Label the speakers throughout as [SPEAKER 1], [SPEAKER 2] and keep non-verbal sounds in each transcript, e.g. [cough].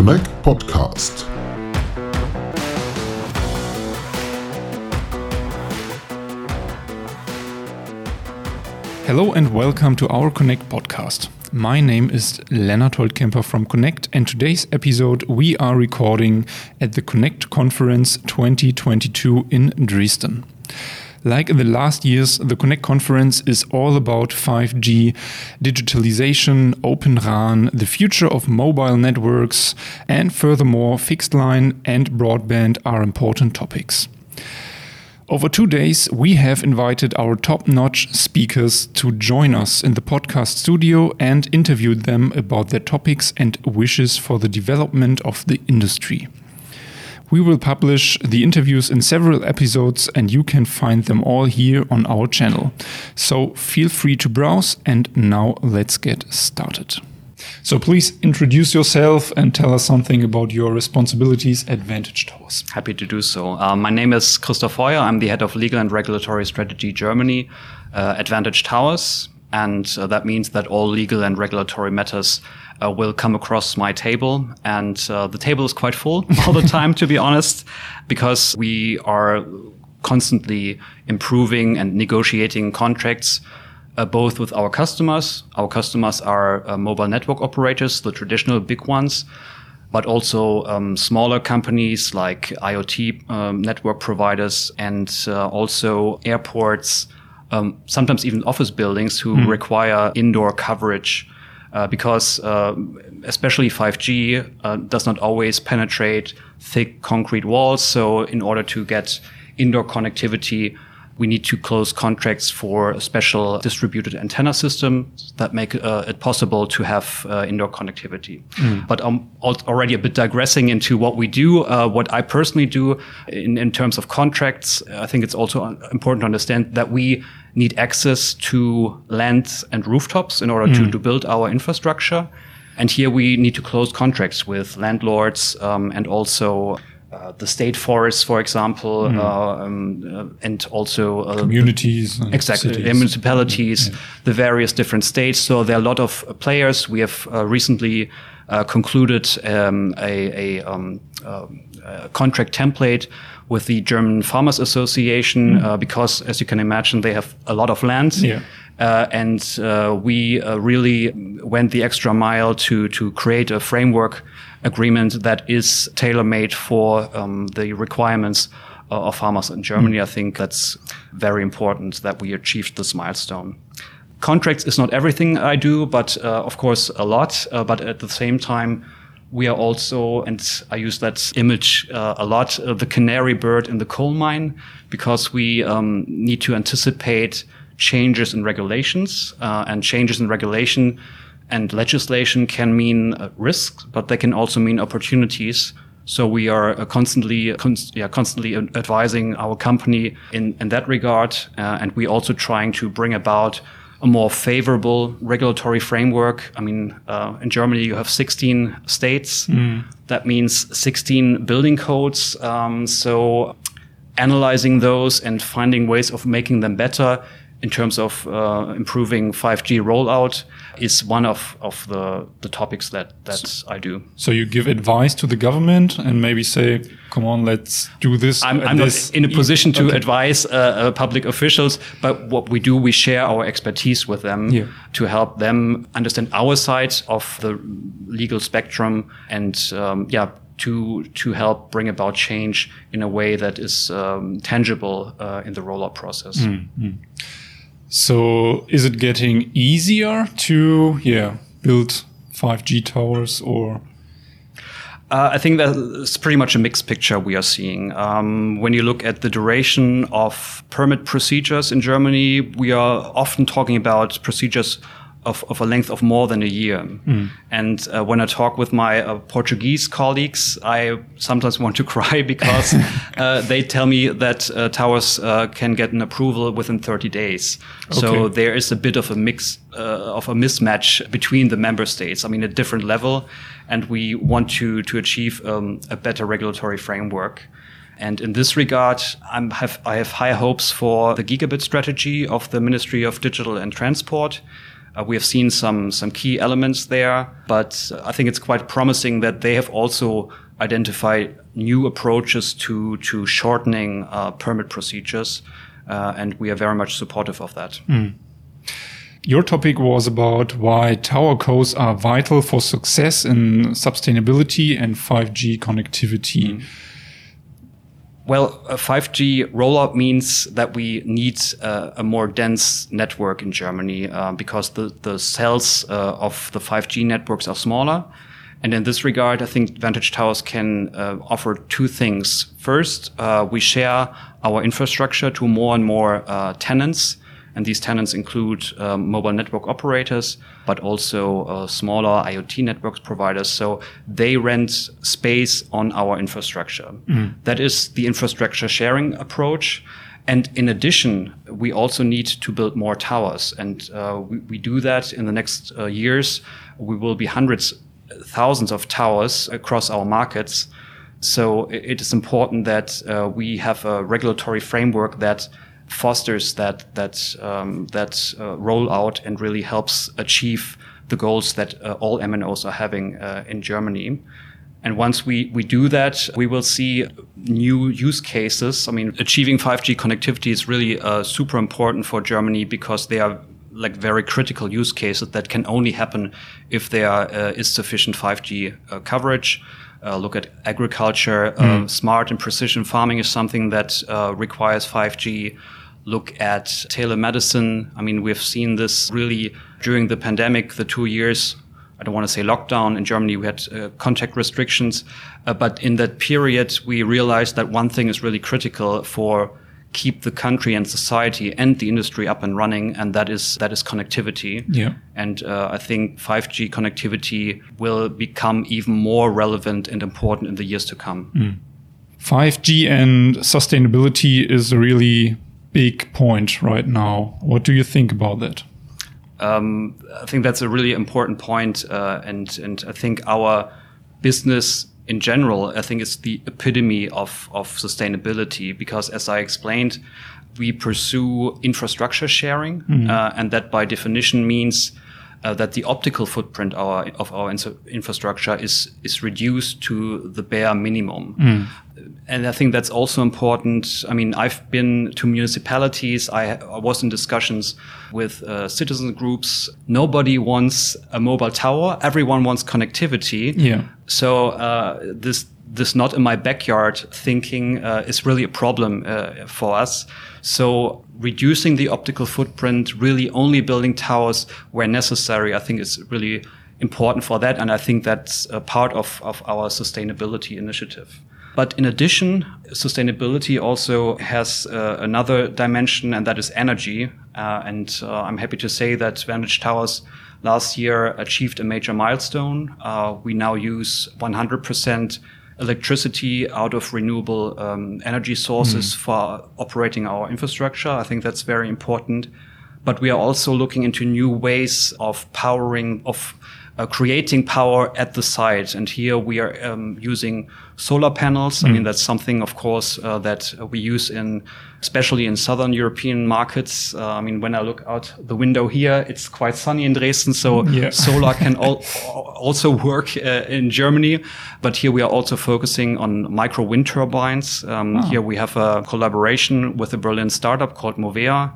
[SPEAKER 1] Connect Podcast.
[SPEAKER 2] Hello and welcome to our Connect podcast. My name is Lennart Holtkemper from Connect, and today's episode we are recording at the Connect Conference 2022 in Dresden. Like in the last years, the Connect conference is all about 5G, digitalization, Open RAN, the future of mobile networks, and furthermore, fixed line and broadband are important topics. Over two days, we have invited our top notch speakers to join us in the podcast studio and interviewed them about their topics and wishes for the development of the industry. We will publish the interviews in several episodes, and you can find them all here on our channel. So feel free to browse, and now let's get started. So please introduce yourself and tell us something about your responsibilities at Vantage Towers.
[SPEAKER 3] Happy to do so. Uh, my name is Christoph Heuer. I'm the head of legal and regulatory strategy Germany uh, at Vantage Towers. And uh, that means that all legal and regulatory matters uh, will come across my table. And uh, the table is quite full [laughs] all the time, to be honest, because we are constantly improving and negotiating contracts uh, both with our customers. Our customers are uh, mobile network operators, the traditional big ones, but also um, smaller companies like IoT um, network providers and uh, also airports, um, sometimes even office buildings who mm. require indoor coverage. Uh, because uh, especially 5G uh, does not always penetrate thick concrete walls. So in order to get indoor connectivity, we need to close contracts for a special distributed antenna systems that make uh, it possible to have uh, indoor connectivity. Mm. But I'm already a bit digressing into what we do. Uh, what I personally do in, in terms of contracts, I think it's also important to understand that we need access to land and rooftops in order mm. to, to build our infrastructure. And here we need to close contracts with landlords um, and also uh, the state forests, for example, mm. uh, um, uh, and also
[SPEAKER 2] uh, communities,
[SPEAKER 3] exactly, cities. municipalities, yeah. the various different states. So there are a lot of players. We have uh, recently concluded um, a, a, um, a, contract template with the German Farmers Association mm. because, as you can imagine, they have a lot of land. Yeah. Uh, and uh, we uh, really went the extra mile to to create a framework agreement that is tailor made for um, the requirements uh, of farmers in Germany. Mm. I think that's very important that we achieved this milestone. Contracts is not everything I do, but uh, of course a lot. Uh, but at the same time, we are also, and I use that image uh, a lot, uh, the canary bird in the coal mine, because we um, need to anticipate changes in regulations uh, and changes in regulation and legislation can mean uh, risks, but they can also mean opportunities. So we are uh, constantly, const yeah, constantly advising our company in, in that regard. Uh, and we also trying to bring about a more favorable regulatory framework. I mean, uh, in Germany, you have 16 states. Mm. That means 16 building codes. Um, so analyzing those and finding ways of making them better in terms of uh, improving 5G rollout is one of, of the, the topics that, that so, I do.
[SPEAKER 2] So you give advice to the government and maybe say, come on, let's do this.
[SPEAKER 3] I'm, I'm this. not in a position to okay. advise uh, uh, public officials, but what we do, we share our expertise with them yeah. to help them understand our side of the legal spectrum and, um, yeah, to to help bring about change in a way that is um, tangible uh, in the rollout process. Mm -hmm.
[SPEAKER 2] So is it getting easier to yeah build 5G towers or?
[SPEAKER 3] Uh, I think that's pretty much a mixed picture we are seeing. Um, when you look at the duration of permit procedures in Germany, we are often talking about procedures of, of a length of more than a year. Mm. And uh, when I talk with my uh, Portuguese colleagues, I sometimes want to [laughs] cry because uh, they tell me that uh, towers uh, can get an approval within 30 days. Okay. So there is a bit of a mix uh, of a mismatch between the member states. I mean, a different level, and we want to to achieve um, a better regulatory framework. And in this regard, have, I have high hopes for the gigabit strategy of the Ministry of Digital and Transport Uh, we have seen some some key elements there, but I think it's quite promising that they have also identified new approaches to to shortening uh, permit procedures, uh, and we are very much supportive of that. Mm.
[SPEAKER 2] Your topic was about why tower cos are vital for success in sustainability and 5G connectivity. Mm.
[SPEAKER 3] Well, a 5G rollout means that we need uh, a more dense network in Germany uh, because the, the cells uh, of the 5G networks are smaller. And in this regard, I think Vantage Towers can uh, offer two things. First, uh, we share our infrastructure to more and more uh, tenants and these tenants include um, mobile network operators, but also uh, smaller IoT networks providers. So they rent space on our infrastructure. Mm. That is the infrastructure sharing approach. And in addition, we also need to build more towers. And uh, we, we, do that in the next uh, years. We will be hundreds, thousands of towers across our markets. So it is important that uh, we have a regulatory framework that fosters that that um, that uh, rollout and really helps achieve the goals that uh, all MNOs are having uh, in Germany. And once we, we do that, we will see new use cases. I mean, achieving 5G connectivity is really uh, super important for Germany because they are like very critical use cases that can only happen if there uh, is sufficient 5G uh, coverage. Uh, look at agriculture. Mm. smart and precision farming is something that uh, requires 5G look at telemedicine. I mean, we've seen this really during the pandemic, the two years. I don't want to say lockdown. In Germany, we had uh, contact restrictions. Uh, but in that period, we realized that one thing is really critical for keep the country and society and the industry up and running, and that is that is connectivity.
[SPEAKER 2] Yeah.
[SPEAKER 3] And uh, I think 5G connectivity will become even more relevant and important in the years to come.
[SPEAKER 2] Mm. 5G and sustainability is really big point right now. What do you think about that?
[SPEAKER 3] Um, I think that's a really important point, uh, and and I think our business in general, I think, is the epitome of of sustainability because, as I explained, we pursue infrastructure sharing, mm -hmm. uh, and that by definition means. Uh, that the optical footprint our, of our infrastructure is is reduced to the bare minimum. Mm and I think that's also important. I mean, I've been to municipalities. I, I was in discussions with uh, citizen groups. Nobody wants a mobile tower. Everyone wants connectivity.
[SPEAKER 2] Yeah.
[SPEAKER 3] So uh, this this not in my backyard thinking uh, is really a problem uh, for us. So reducing the optical footprint, really only building towers where necessary, I think is really important for that. And I think that's a part of, of our sustainability initiative. But in addition, sustainability also has uh, another dimension, and that is energy. Uh, and uh, I'm happy to say that Vantage Towers last year achieved a major milestone. Uh, we now use 100% electricity out of renewable um, energy sources mm. for operating our infrastructure. I think that's very important. But we are also looking into new ways of powering, of uh, creating power at the site. And here we are um, using solar panels. Mm. I mean, mm. that's something, of course, uh, that we use in, especially in southern European markets. Uh, I mean, when I look out the window here, it's quite sunny in Dresden, so yeah. solar can [laughs] al also work uh, in Germany. But here we are also focusing on micro wind turbines. Um, oh. Here we have a collaboration with a Berlin startup called Mowea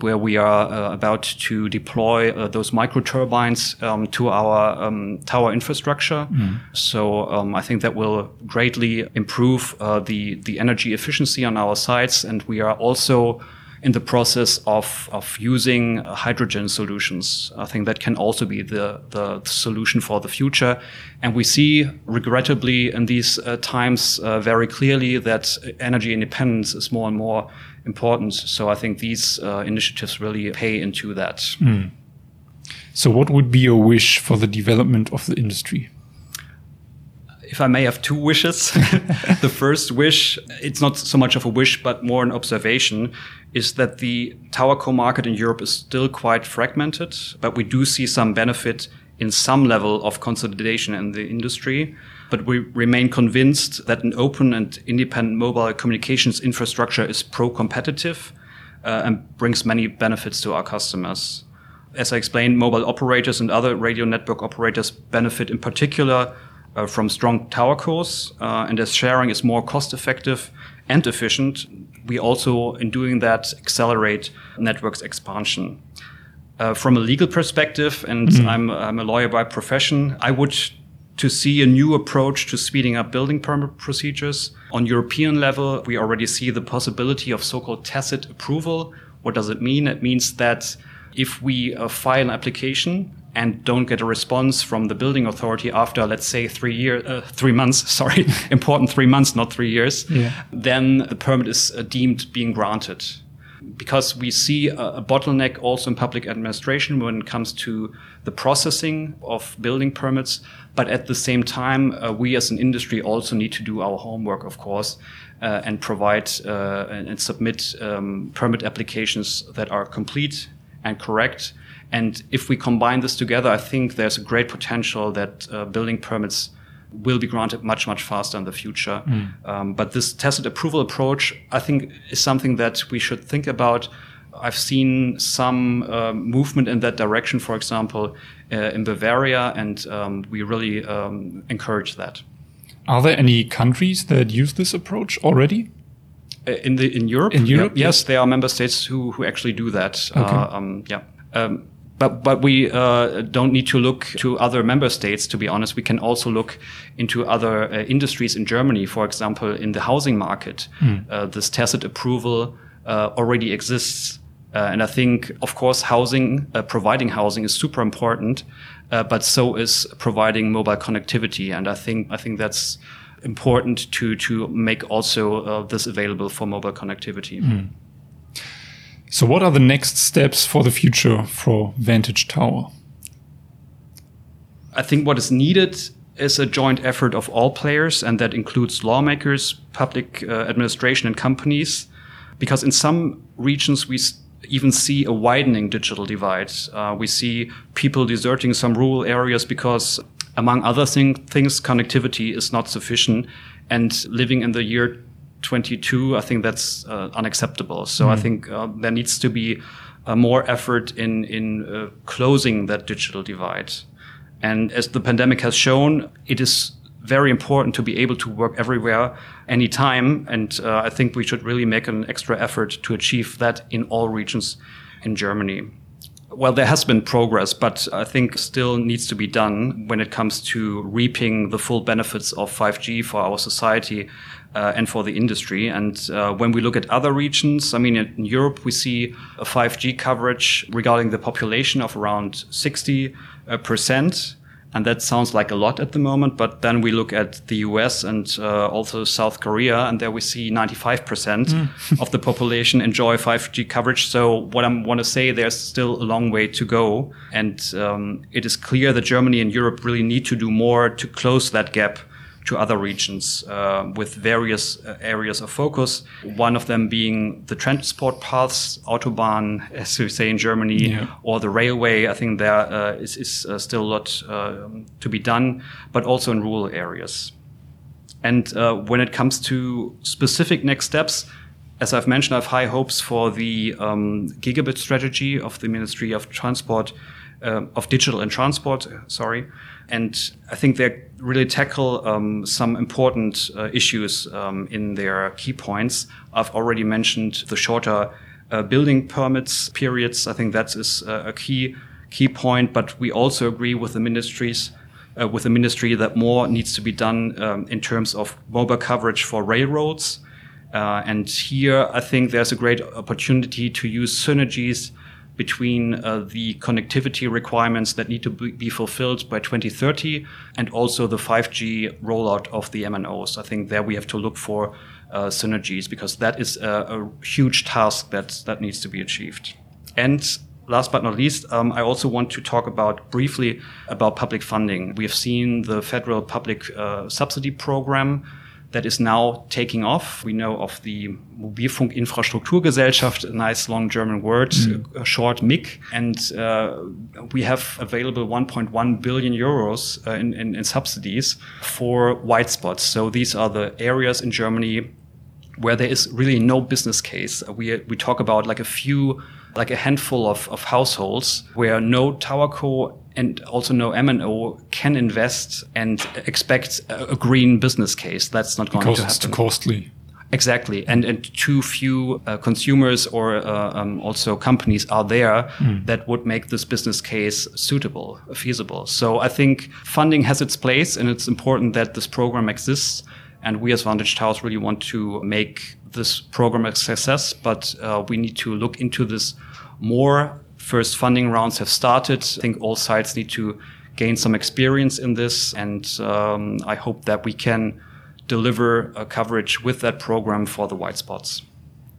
[SPEAKER 3] where we are uh, about to deploy uh, those micro turbines um, to our um, tower infrastructure. Mm. So um, I think that will greatly improve uh, the the energy efficiency on our sites, and we are also in the process of, of using hydrogen solutions. I think that can also be the, the solution for the future. And we see, regrettably, in these uh, times uh, very clearly that energy independence is more and more important. So I think these uh, initiatives really pay into that. Mm.
[SPEAKER 2] So, what would be your wish for the development of the industry?
[SPEAKER 3] If I may have two wishes, [laughs] the first wish, it's not so much of a wish, but more an observation, is that the tower co market in Europe is still quite fragmented, but we do see some benefit in some level of consolidation in the industry. But we remain convinced that an open and independent mobile communications infrastructure is pro competitive uh, and brings many benefits to our customers. As I explained, mobile operators and other radio network operators benefit in particular uh, from strong TowerCos. Uh, and as sharing is more cost effective and efficient, we also, in doing that, accelerate networks expansion. Uh, from a legal perspective, and mm-hmm. I'm, I'm a lawyer by profession, I would to see a new approach to speeding up building permit procedures. On European level, we already see the possibility of so-called tacit approval. What does it mean? It means that if we uh, file an application and don't get a response from the building authority after, let's say, three years, uh, three months, [laughs] sorry, important three months, not three years, yeah. then the permit is uh, deemed being granted because we see a, a, bottleneck also in public administration when it comes to the processing of building permits. But at the same time, uh, we as an industry also need to do our homework, of course, uh, and provide uh, and, and, submit um, permit applications that are complete and correct. And if we combine this together, I think there's a great potential that uh, building permits will be granted much, much faster in the future. Mm. Um, but this tacit approval approach, I think, is something that we should think about. I've seen some uh, movement in that direction, for example, uh, in Bavaria, and um, we really um, encourage that.
[SPEAKER 2] Are there any countries that use this approach already?
[SPEAKER 3] Uh, in the in Europe,
[SPEAKER 2] in Europe,
[SPEAKER 3] yeah, yes, there are member states who who actually do that. Okay. Uh, um, yeah. Um, but but we uh, don't need to look to other member states. To be honest, we can also look into other uh, industries in Germany. For example, in the housing market, mm. uh, this tacit approval uh, already exists, uh, and I think, of course, housing, uh, providing housing is super important, but so is providing mobile connectivity, and I think I think that's important to to make also this available for mobile connectivity. Mm.
[SPEAKER 2] So, what are the next steps for the future for Vantage Tower?
[SPEAKER 3] I think what is needed is a joint effort of all players, and that includes lawmakers, public uh, administration, and companies. Because in some regions, we even see a widening digital divide. Uh, we see people deserting some rural areas because, among other thing, things, connectivity is not sufficient. And living in the year 22, I think that's uh, unacceptable. So mm. I think uh, there needs to be uh, more effort in in uh, closing that digital divide. And as the pandemic has shown, it is very important to be able to work everywhere, anytime. And uh, I think we should really make an extra effort to achieve that in all regions in Germany. Well, there has been progress, but I think still needs to be done when it comes to reaping the full benefits of 5G for our society uh, and for the industry. And uh, when we look at other regions, I mean, in Europe, we see a 5G coverage regarding the population of around 60 uh, percent. And that sounds like a lot at the moment, but then we look at the US and uh, also South Korea, and there we see 95% mm. [laughs] of the population enjoy 5G coverage. So what I want to say, there's still a long way to go. And um, it is clear that Germany and Europe really need to do more to close that gap to other regions uh, with various uh, areas of focus. One of them being the transport paths, autobahn, [laughs] as we say in Germany, yeah. or the railway. I think there uh, is, is uh, still a lot uh, to be done, but also in rural areas. And uh, when it comes to specific next steps, as I've mentioned, I have high hopes for the um, gigabit strategy of the Ministry of Transport, of Digital and Transport. Sorry, and I think they really tackle um, some important uh, issues um, in their key points. I've already mentioned the shorter uh, building permits periods. I think that is uh, a key key point. But we also agree with the ministries. Uh, with the ministry, that more needs to be done um, in terms of mobile coverage for railroads, uh, and here I think there's a great opportunity to use synergies between uh, the connectivity requirements that need to be fulfilled by 2030 and also the 5G rollout of the MNOs. I think there we have to look for uh, synergies because that is a, a, huge task that, that needs to be achieved. And last but not least, um, I also want to talk about briefly about public funding. We have seen the federal public uh, subsidy program that is now taking off. We know of the Mobilfunkinfrastrukturgesellschaft, a nice long German word, mm. short MIG, and uh, we have available 1.1 billion euros uh, in, in, in subsidies for white spots. So these are the areas in Germany where there is really no business case. We, we talk about like a few, like a handful of, of households where no TowerCo and also no MNO can invest and expect a, a green business case. That's not going
[SPEAKER 2] because
[SPEAKER 3] to happen.
[SPEAKER 2] it's too costly.
[SPEAKER 3] Exactly, and and too few uh, consumers or uh, um, also companies are there mm. that would make this business case suitable, feasible. So I think funding has its place, and it's important that this program exists. And we as Vantage Towers really want to make this program a success, but uh, we need to look into this more. First funding rounds have started. I think all sides need to gain some experience in this, and um, I hope that we can deliver coverage with that program for the white spots.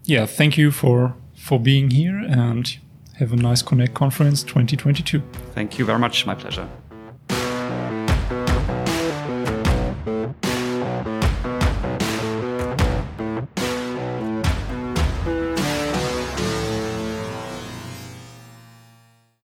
[SPEAKER 2] Yeah, thank you for for being here and have a nice Connect conference 2022.
[SPEAKER 3] Thank you very much. My pleasure.